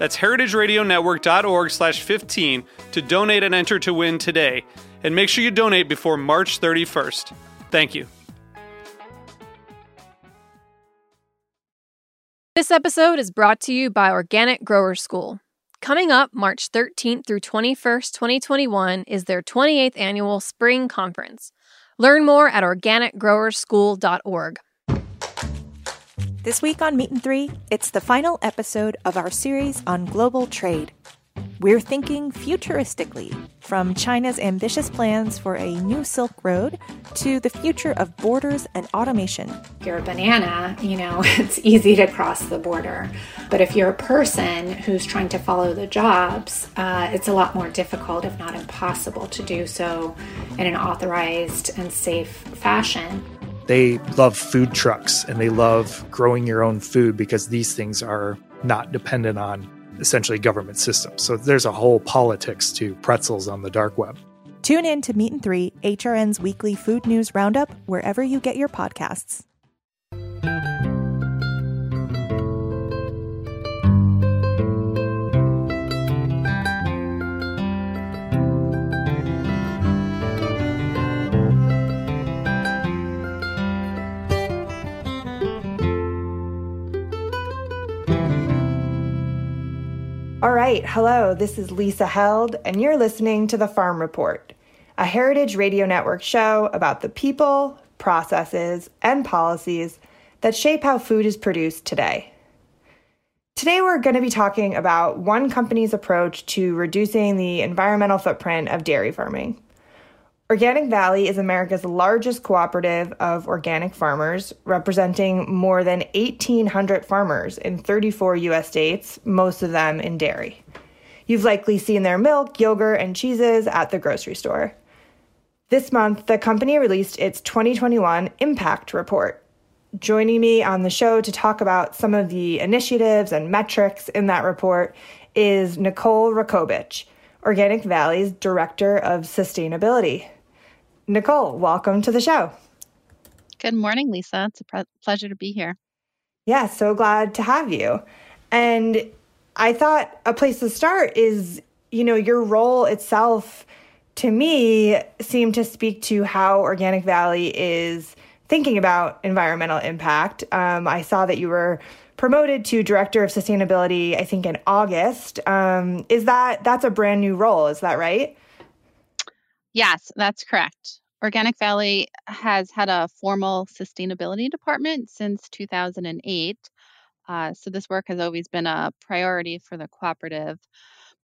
That's heritageradionetwork.org slash 15 to donate and enter to win today. And make sure you donate before March 31st. Thank you. This episode is brought to you by Organic Grower School. Coming up March 13th through 21st, 2021 is their 28th annual spring conference. Learn more at organicgrowerschool.org. This week on Meat and Three, it's the final episode of our series on global trade. We're thinking futuristically, from China's ambitious plans for a new Silk Road to the future of borders and automation. If you're a banana, you know, it's easy to cross the border. But if you're a person who's trying to follow the jobs, uh, it's a lot more difficult, if not impossible, to do so in an authorized and safe fashion. They love food trucks and they love growing your own food because these things are not dependent on essentially government systems. So there's a whole politics to pretzels on the dark web. Tune in to Meat and Three, HRN's weekly food news roundup, wherever you get your podcasts. All right, hello, this is Lisa Held, and you're listening to The Farm Report, a Heritage Radio Network show about the people, processes, and policies that shape how food is produced today. Today, we're going to be talking about one company's approach to reducing the environmental footprint of dairy farming. Organic Valley is America's largest cooperative of organic farmers, representing more than 1,800 farmers in 34 US states, most of them in dairy. You've likely seen their milk, yogurt, and cheeses at the grocery store. This month, the company released its 2021 Impact Report. Joining me on the show to talk about some of the initiatives and metrics in that report is Nicole Rakobitsch, Organic Valley's Director of Sustainability. Nicole, welcome to the show. Good morning, Lisa. It's a pre- pleasure to be here. Yeah, so glad to have you. And I thought a place to start is, you know, your role itself to me seemed to speak to how Organic Valley is thinking about environmental impact. Um, I saw that you were promoted to director of sustainability, I think in August. Um, is that that's a brand new role? Is that right? Yes, that's correct. Organic Valley has had a formal sustainability department since 2008. Uh, so this work has always been a priority for the cooperative.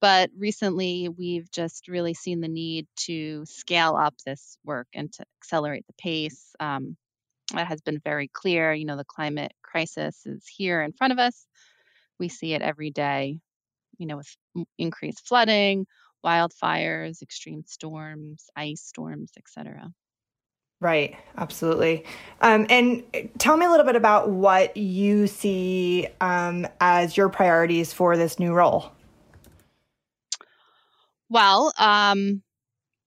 But recently, we've just really seen the need to scale up this work and to accelerate the pace. Um, that has been very clear. You know, the climate crisis is here in front of us. We see it every day, you know, with increased flooding, wildfires, extreme storms, ice storms, etc. Right, absolutely. Um, and tell me a little bit about what you see um, as your priorities for this new role. Well, um,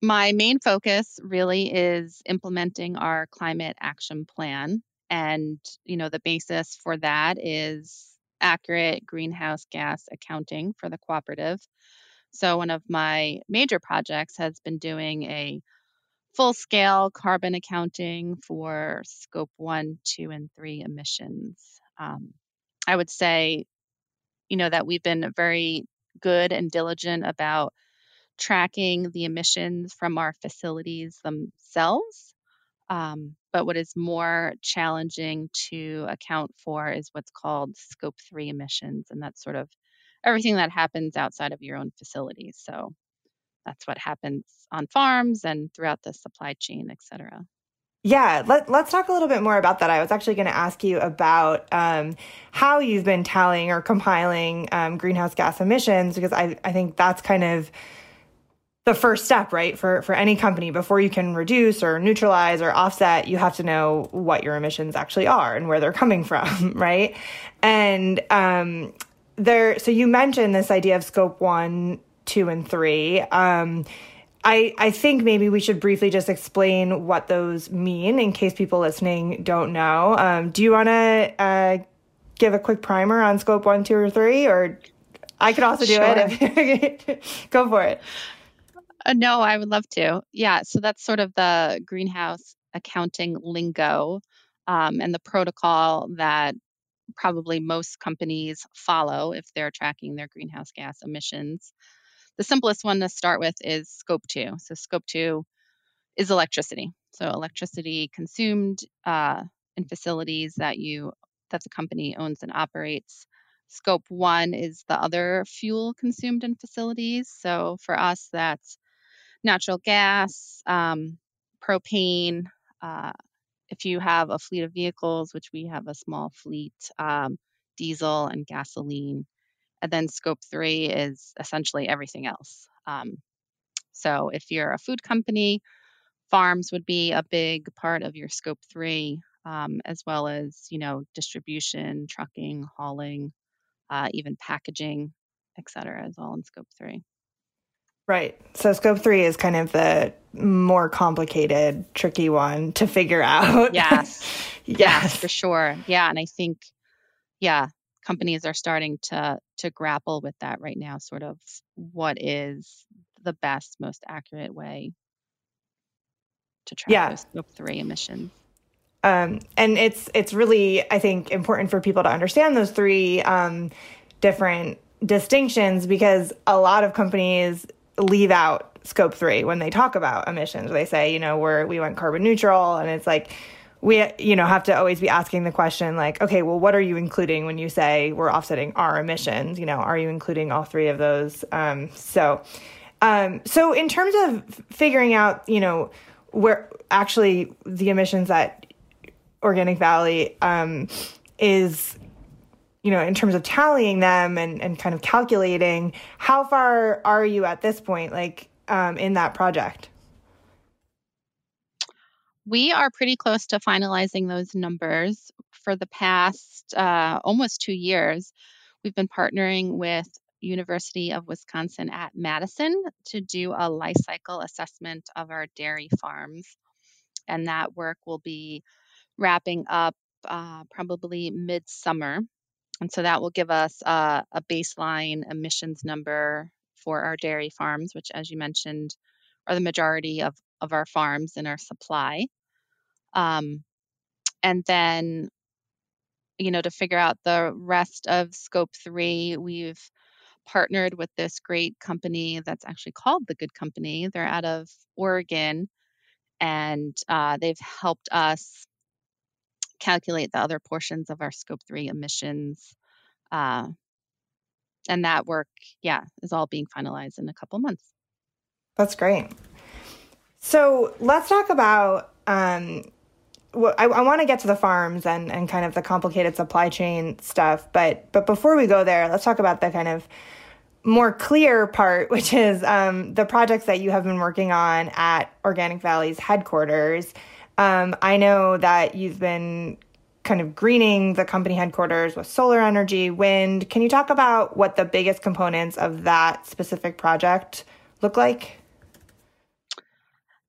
my main focus really is implementing our climate action plan. And, you know, the basis for that is accurate greenhouse gas accounting for the cooperative. So, one of my major projects has been doing a full scale carbon accounting for scope one, two, and three emissions. Um, I would say, you know, that we've been very good and diligent about tracking the emissions from our facilities themselves. Um, but what is more challenging to account for is what's called scope three emissions, and that's sort of everything that happens outside of your own facilities. So that's what happens on farms and throughout the supply chain, et cetera. Yeah, let, us talk a little bit more about that. I was actually going to ask you about um, how you've been tallying or compiling um, greenhouse gas emissions, because I, I think that's kind of the first step, right? For, for any company, before you can reduce or neutralize or offset, you have to know what your emissions actually are and where they're coming from, right? And um, there, so you mentioned this idea of scope one, two, and three. Um, I, I think maybe we should briefly just explain what those mean in case people listening don't know. Um, do you want to uh, give a quick primer on scope one, two, or three? Or I could also do sure. it. Go for it. Uh, no, I would love to. Yeah, so that's sort of the greenhouse accounting lingo um, and the protocol that probably most companies follow if they're tracking their greenhouse gas emissions. The simplest one to start with is scope two. So, scope two is electricity. So, electricity consumed uh, in facilities that you that the company owns and operates. Scope one is the other fuel consumed in facilities. So, for us, that's natural gas, um, propane. Uh, if you have a fleet of vehicles, which we have a small fleet, um, diesel and gasoline. And then scope three is essentially everything else. Um, so if you're a food company, farms would be a big part of your scope three, um, as well as you know distribution, trucking, hauling, uh, even packaging, et cetera, is all in scope three. Right. So scope three is kind of the more complicated, tricky one to figure out. Yes. yes. yes, for sure. Yeah, and I think, yeah, companies are starting to to grapple with that right now sort of what is the best most accurate way to track yeah. those scope 3 emissions um, and it's it's really i think important for people to understand those three um, different distinctions because a lot of companies leave out scope 3 when they talk about emissions. They say you know we're we went carbon neutral and it's like we you know have to always be asking the question like okay well what are you including when you say we're offsetting our emissions? You know are you including all three of those? Um, so um, so in terms of figuring out you know where actually the emissions that organic valley um, is you know in terms of tallying them and, and kind of calculating how far are you at this point like um, in that project we are pretty close to finalizing those numbers. For the past uh, almost two years, we've been partnering with University of Wisconsin at Madison to do a life cycle assessment of our dairy farms. And that work will be wrapping up uh, probably midsummer. And so that will give us uh, a baseline emissions number for our dairy farms, which, as you mentioned, are the majority of, of our farms in our supply. Um, and then, you know, to figure out the rest of scope three, we've partnered with this great company that's actually called The Good Company. They're out of Oregon, and uh, they've helped us calculate the other portions of our scope three emissions. Uh, and that work, yeah, is all being finalized in a couple months. That's great. So let's talk about um, well, I, I want to get to the farms and, and kind of the complicated supply chain stuff, but but before we go there, let's talk about the kind of more clear part, which is um, the projects that you have been working on at Organic Valley's headquarters. Um, I know that you've been kind of greening the company headquarters with solar energy, wind. Can you talk about what the biggest components of that specific project look like?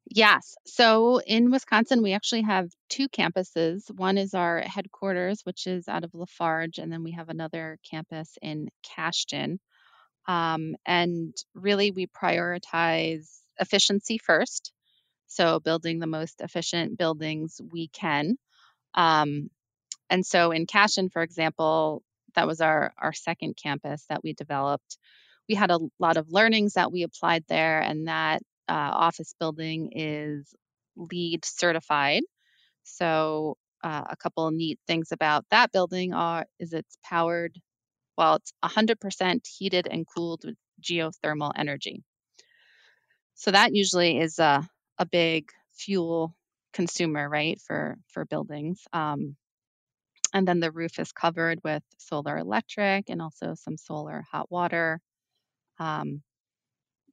Yes. So in Wisconsin, we actually have two campuses. One is our headquarters, which is out of La Farge, and then we have another campus in Cashton. Um, and really, we prioritize efficiency first. So, building the most efficient buildings we can. Um, and so, in Cashton, for example, that was our, our second campus that we developed. we had a lot of learnings that we applied there, and that uh, office building is LEED certified. So uh, a couple neat things about that building are is it's powered, well, it's 100% heated and cooled with geothermal energy. So that usually is a, a big fuel consumer, right, for for buildings. Um, and then the roof is covered with solar electric and also some solar hot water. Um,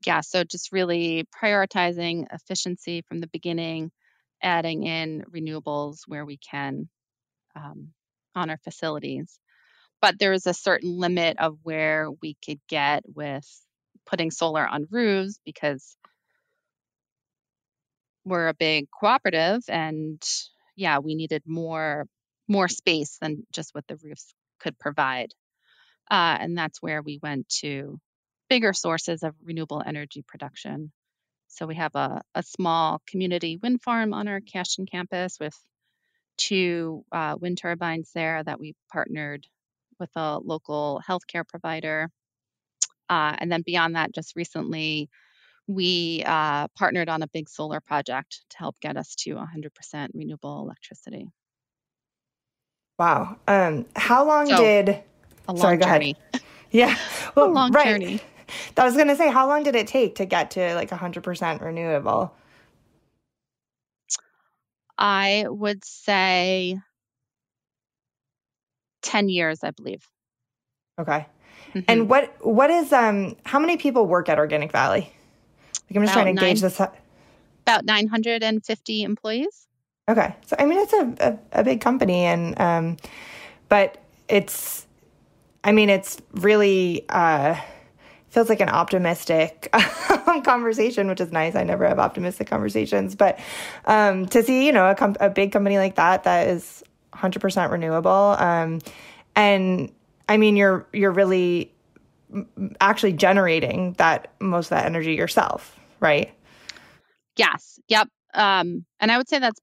yeah, so just really prioritizing efficiency from the beginning, adding in renewables where we can um, on our facilities. But there is a certain limit of where we could get with putting solar on roofs because we're a big cooperative and yeah, we needed more more space than just what the roofs could provide. Uh, and that's where we went to bigger sources of renewable energy production. So we have a, a small community wind farm on our Cashton campus with two uh, wind turbines there that we partnered with a local healthcare provider. Uh, and then beyond that, just recently, we uh, partnered on a big solar project to help get us to 100% renewable electricity. Wow. Um, how long so, did? A long sorry, go journey. ahead. Yeah. Well, a long right. journey. I was going to say, how long did it take to get to like 100% renewable? I would say 10 years, I believe. Okay. Mm-hmm. And what what is um how many people work at Organic Valley? Like I'm just trying to nine, gauge this. About 950 employees. Okay, so I mean it's a a, a big company, and um, but it's, I mean it's really uh, feels like an optimistic conversation, which is nice. I never have optimistic conversations, but um, to see you know a, com- a big company like that that is 100% renewable, um, and I mean you're you're really actually generating that most of that energy yourself, right? Yes. Yep. Um, and I would say that's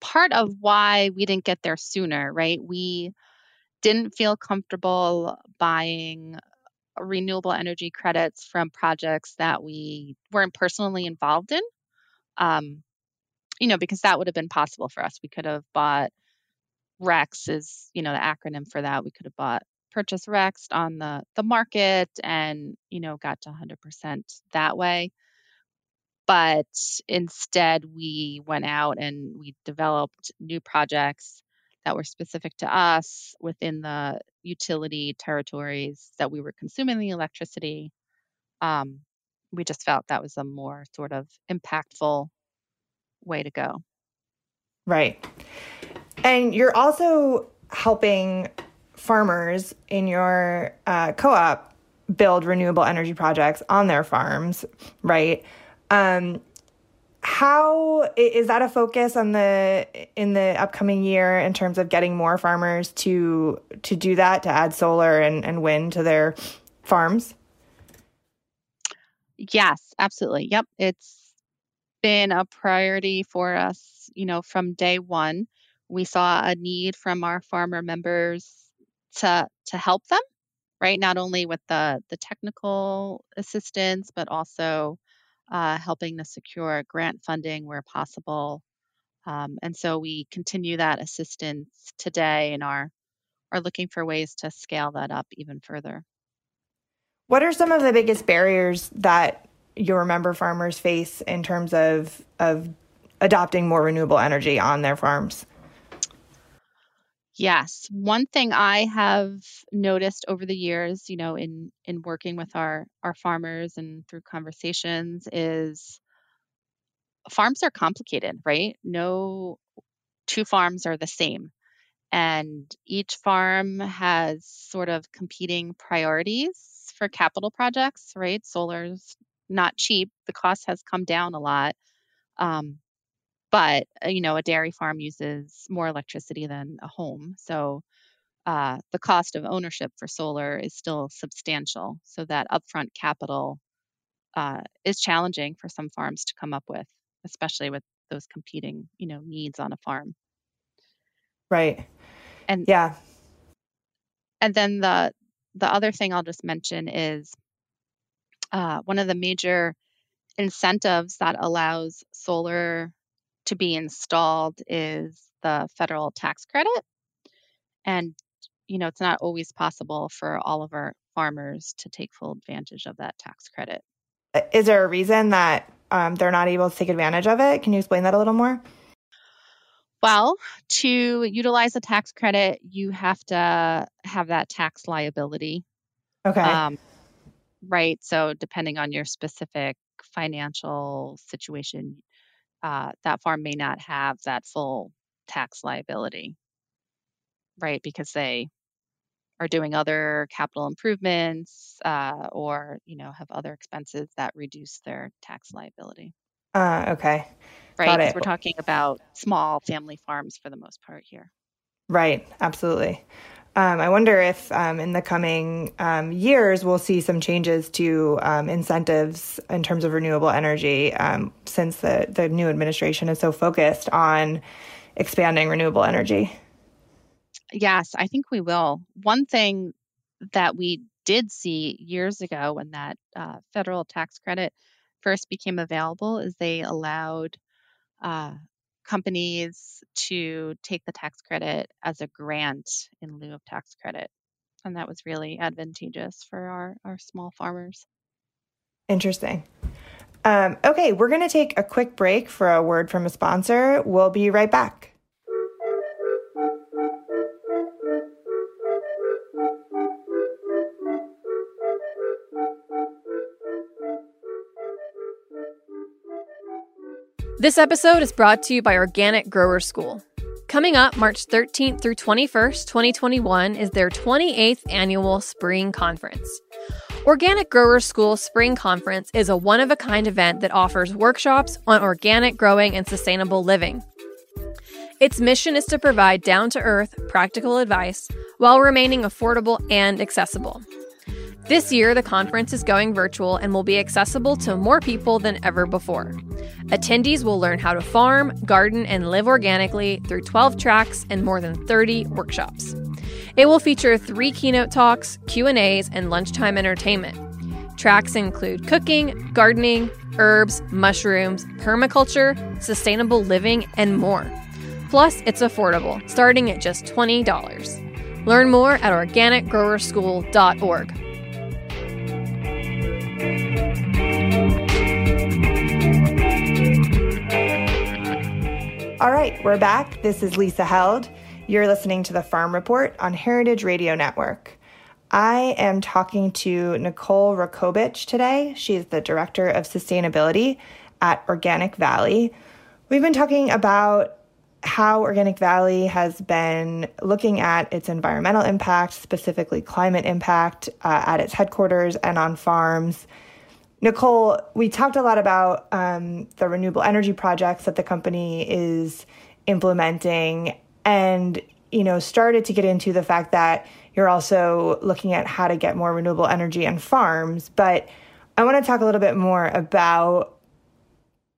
part of why we didn't get there sooner, right? We didn't feel comfortable buying renewable energy credits from projects that we weren't personally involved in. Um, you know, because that would have been possible for us. We could have bought RECs is, you know, the acronym for that. We could have bought purchase RECs on the the market and, you know, got to 100% that way. But instead we went out and we developed new projects that were specific to us within the utility territories that we were consuming the electricity. Um, we just felt that was a more sort of impactful way to go. Right. And you're also helping farmers in your uh, co-op build renewable energy projects on their farms right um, how is that a focus on the in the upcoming year in terms of getting more farmers to to do that to add solar and, and wind to their farms? Yes, absolutely. Yep, it's been a priority for us. You know, from day one, we saw a need from our farmer members to to help them, right? Not only with the the technical assistance, but also uh, helping to secure grant funding where possible. Um, and so we continue that assistance today and are, are looking for ways to scale that up even further. What are some of the biggest barriers that your member farmers face in terms of, of adopting more renewable energy on their farms? Yes, one thing I have noticed over the years, you know, in in working with our our farmers and through conversations is farms are complicated, right? No two farms are the same. And each farm has sort of competing priorities for capital projects, right? Solar's not cheap. The cost has come down a lot. Um, but uh, you know a dairy farm uses more electricity than a home so uh, the cost of ownership for solar is still substantial so that upfront capital uh, is challenging for some farms to come up with especially with those competing you know needs on a farm. Right. And yeah. and then the the other thing i'll just mention is uh, one of the major incentives that allows solar to be installed is the federal tax credit. And, you know, it's not always possible for all of our farmers to take full advantage of that tax credit. Is there a reason that um, they're not able to take advantage of it? Can you explain that a little more? Well, to utilize a tax credit, you have to have that tax liability. Okay. Um, right. So, depending on your specific financial situation, uh, that farm may not have that full tax liability, right? Because they are doing other capital improvements uh, or, you know, have other expenses that reduce their tax liability. Uh, okay. Right. Got 'Cause it. We're talking about small family farms for the most part here. Right, absolutely. Um, I wonder if um, in the coming um, years we'll see some changes to um, incentives in terms of renewable energy um, since the, the new administration is so focused on expanding renewable energy. Yes, I think we will. One thing that we did see years ago when that uh, federal tax credit first became available is they allowed uh, companies to take the tax credit as a grant in lieu of tax credit. And that was really advantageous for our, our small farmers. Interesting. Um, okay, we're going to take a quick break for a word from a sponsor. We'll be right back. This episode is brought to you by Organic Grower School. Coming up March 13th through 21st, 2021, is their 28th annual spring conference. Organic Grower School Spring Conference is a one of a kind event that offers workshops on organic growing and sustainable living. Its mission is to provide down to earth, practical advice while remaining affordable and accessible. This year, the conference is going virtual and will be accessible to more people than ever before. Attendees will learn how to farm, garden, and live organically through 12 tracks and more than 30 workshops. It will feature three keynote talks, Q&As, and lunchtime entertainment. Tracks include cooking, gardening, herbs, mushrooms, permaculture, sustainable living, and more. Plus, it's affordable, starting at just $20. Learn more at organicgrowerschool.org. All right, we're back. This is Lisa Held. You're listening to the Farm Report on Heritage Radio Network. I am talking to Nicole Rakobitsch today. She is the Director of Sustainability at Organic Valley. We've been talking about how Organic Valley has been looking at its environmental impact, specifically climate impact, uh, at its headquarters and on farms. Nicole, we talked a lot about um, the renewable energy projects that the company is implementing, and you know started to get into the fact that you're also looking at how to get more renewable energy on farms. But I want to talk a little bit more about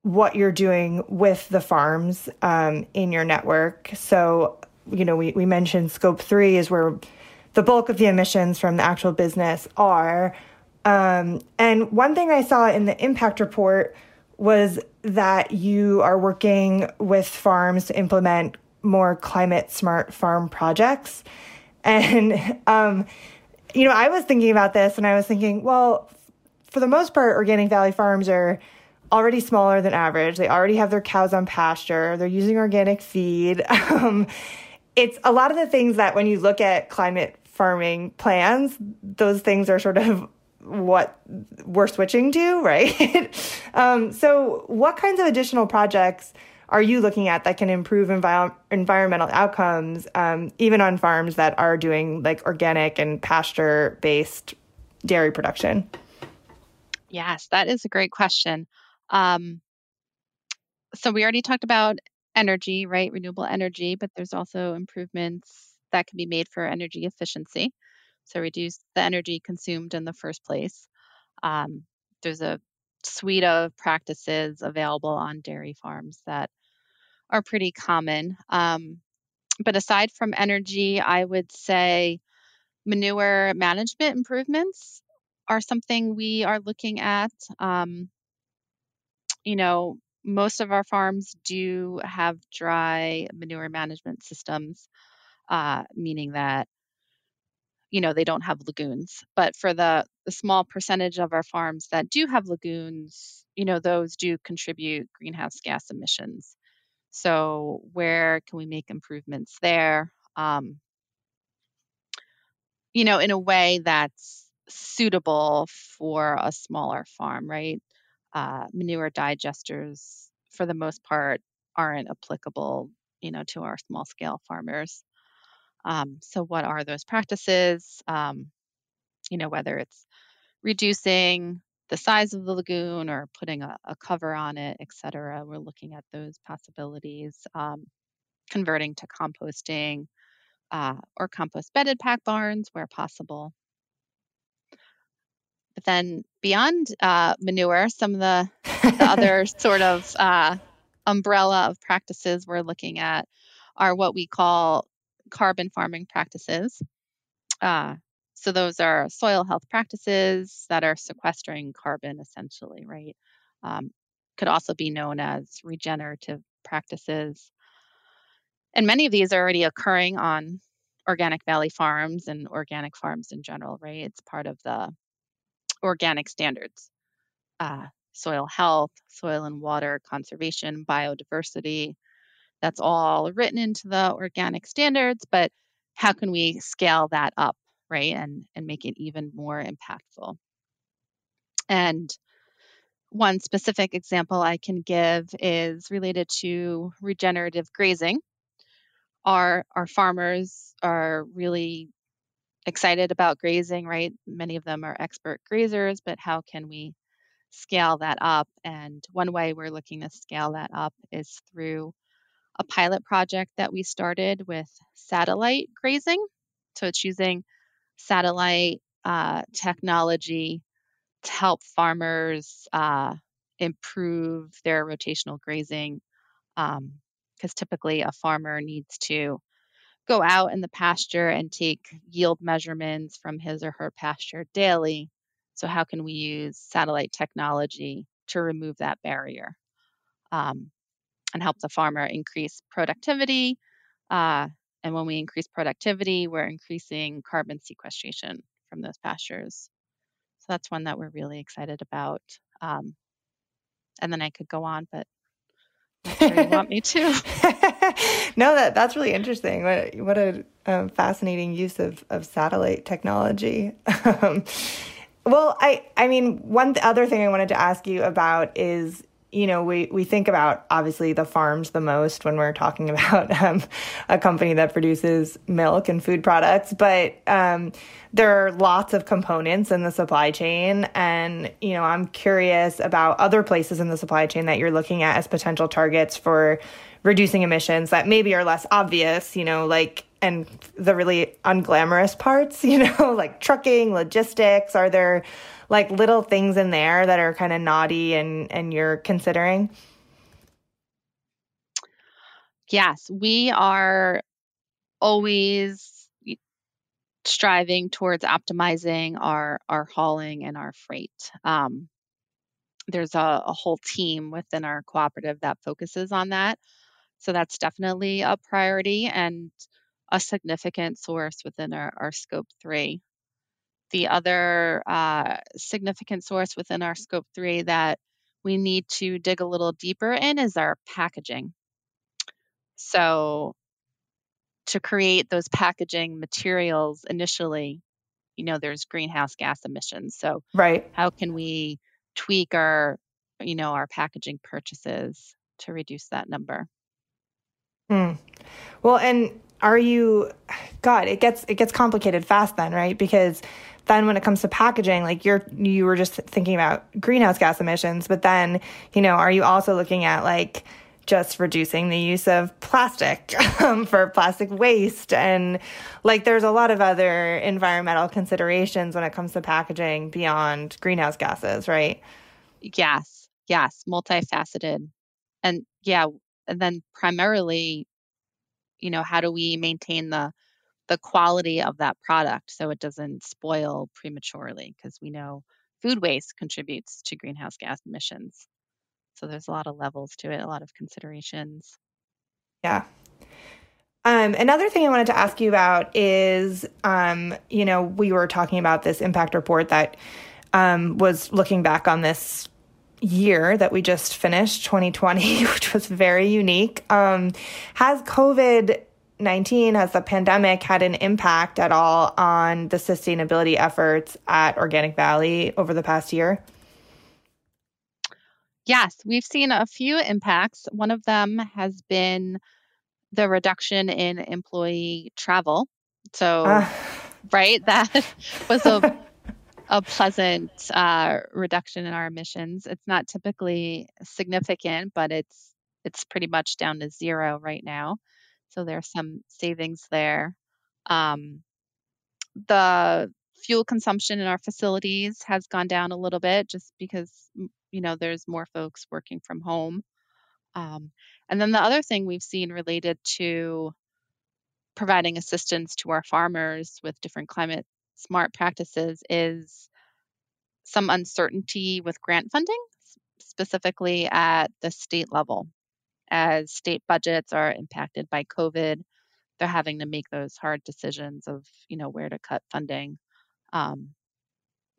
what you're doing with the farms um, in your network. So, you know, we, we mentioned scope three is where the bulk of the emissions from the actual business are. Um, and one thing I saw in the impact report was that you are working with farms to implement more climate smart farm projects. And, um, you know, I was thinking about this and I was thinking, well, for the most part, Organic Valley farms are already smaller than average. They already have their cows on pasture. They're using organic feed. Um, it's a lot of the things that when you look at climate farming plans, those things are sort of what we're switching to, right? um, so, what kinds of additional projects are you looking at that can improve envi- environmental outcomes, um, even on farms that are doing like organic and pasture based dairy production? Yes, that is a great question. Um, so we already talked about energy, right? Renewable energy, but there's also improvements that can be made for energy efficiency. So reduce the energy consumed in the first place. Um, there's a suite of practices available on dairy farms that are pretty common. Um, but aside from energy, I would say manure management improvements are something we are looking at. Um, you know, most of our farms do have dry manure management systems, uh, meaning that you know they don't have lagoons. But for the the small percentage of our farms that do have lagoons, you know, those do contribute greenhouse gas emissions. So where can we make improvements there? Um, you know, in a way that's suitable for a smaller farm, right? Uh, manure digesters, for the most part, aren't applicable, you know, to our small scale farmers. Um, so, what are those practices? Um, you know, whether it's reducing the size of the lagoon or putting a, a cover on it, et cetera. We're looking at those possibilities. Um, converting to composting, uh, or compost bedded pack barns where possible. But then beyond uh, manure, some of the, the other sort of uh, umbrella of practices we're looking at are what we call carbon farming practices. Uh, so those are soil health practices that are sequestering carbon essentially, right? Um, could also be known as regenerative practices. And many of these are already occurring on organic valley farms and organic farms in general, right? It's part of the organic standards uh, soil health, soil and water conservation, biodiversity. That's all written into the organic standards, but how can we scale that up, right? And, and make it even more impactful. And one specific example I can give is related to regenerative grazing our our farmers are really excited about grazing, right? Many of them are expert grazers, but how can we scale that up? And one way we're looking to scale that up is through a pilot project that we started with satellite grazing. So it's using satellite uh, technology to help farmers uh, improve their rotational grazing um, because typically a farmer needs to go out in the pasture and take yield measurements from his or her pasture daily. So, how can we use satellite technology to remove that barrier um, and help the farmer increase productivity? Uh, and when we increase productivity, we're increasing carbon sequestration from those pastures. So, that's one that we're really excited about. Um, and then I could go on, but you want me to. no, that that's really interesting. What what a um, fascinating use of of satellite technology. Um, well, I I mean, one other thing I wanted to ask you about is you know, we, we think about obviously the farms the most when we're talking about um, a company that produces milk and food products, but um, there are lots of components in the supply chain. And, you know, I'm curious about other places in the supply chain that you're looking at as potential targets for reducing emissions that maybe are less obvious, you know, like and the really unglamorous parts, you know, like trucking, logistics. Are there like little things in there that are kind of naughty and and you're considering? Yes, we are always striving towards optimizing our our hauling and our freight. Um, there's a, a whole team within our cooperative that focuses on that. So that's definitely a priority and a significant source within our, our scope three. The other uh, significant source within our scope three that we need to dig a little deeper in is our packaging. So, to create those packaging materials initially, you know, there's greenhouse gas emissions. So, right. How can we tweak our, you know, our packaging purchases to reduce that number? Hmm. Well, and are you god it gets it gets complicated fast then right? Because then when it comes to packaging like you're you were just thinking about greenhouse gas emissions but then you know are you also looking at like just reducing the use of plastic um, for plastic waste? And like there's a lot of other environmental considerations when it comes to packaging beyond greenhouse gases right? Yes yes multifaceted. And yeah and then primarily you know how do we maintain the the quality of that product so it doesn't spoil prematurely because we know food waste contributes to greenhouse gas emissions. So there's a lot of levels to it, a lot of considerations. Yeah. Um, another thing I wanted to ask you about is, um, you know, we were talking about this impact report that um, was looking back on this year that we just finished, 2020, which was very unique. Um, has COVID 19, has the pandemic had an impact at all on the sustainability efforts at Organic Valley over the past year? Yes, we've seen a few impacts. One of them has been the reduction in employee travel. So, uh. right, that was a a pleasant uh, reduction in our emissions. It's not typically significant, but it's it's pretty much down to zero right now. So there's some savings there. Um, the fuel consumption in our facilities has gone down a little bit just because you know there's more folks working from home. Um, and then the other thing we've seen related to providing assistance to our farmers with different climate smart practices is some uncertainty with grant funding, specifically at the state level. As state budgets are impacted by COVID, they're having to make those hard decisions of, you know, where to cut funding. Um,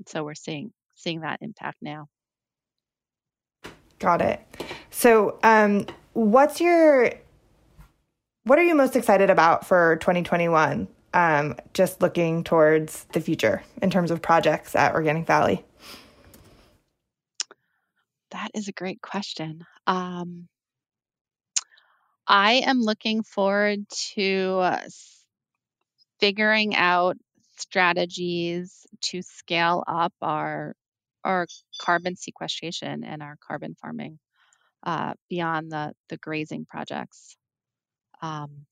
so we're seeing seeing that impact now. Got it. So, um, what's your what are you most excited about for 2021? Um, just looking towards the future in terms of projects at Organic Valley. That is a great question. Um, I am looking forward to uh, figuring out strategies to scale up our our carbon sequestration and our carbon farming uh, beyond the the grazing projects. Um,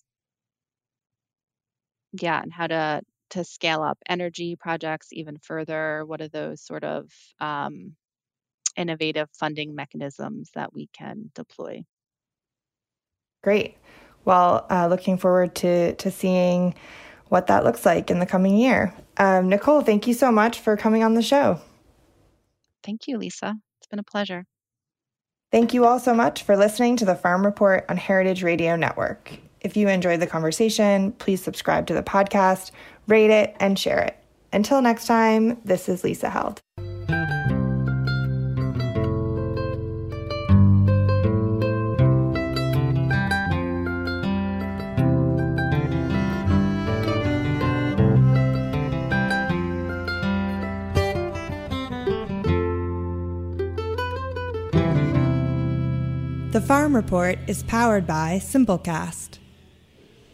yeah, and how to to scale up energy projects even further. What are those sort of um, innovative funding mechanisms that we can deploy? Great. Well, uh, looking forward to to seeing what that looks like in the coming year. Um, Nicole, thank you so much for coming on the show. Thank you, Lisa. It's been a pleasure. Thank you all so much for listening to the Farm Report on Heritage Radio Network. If you enjoyed the conversation, please subscribe to the podcast, rate it, and share it. Until next time, this is Lisa Held. The Farm Report is powered by Simplecast.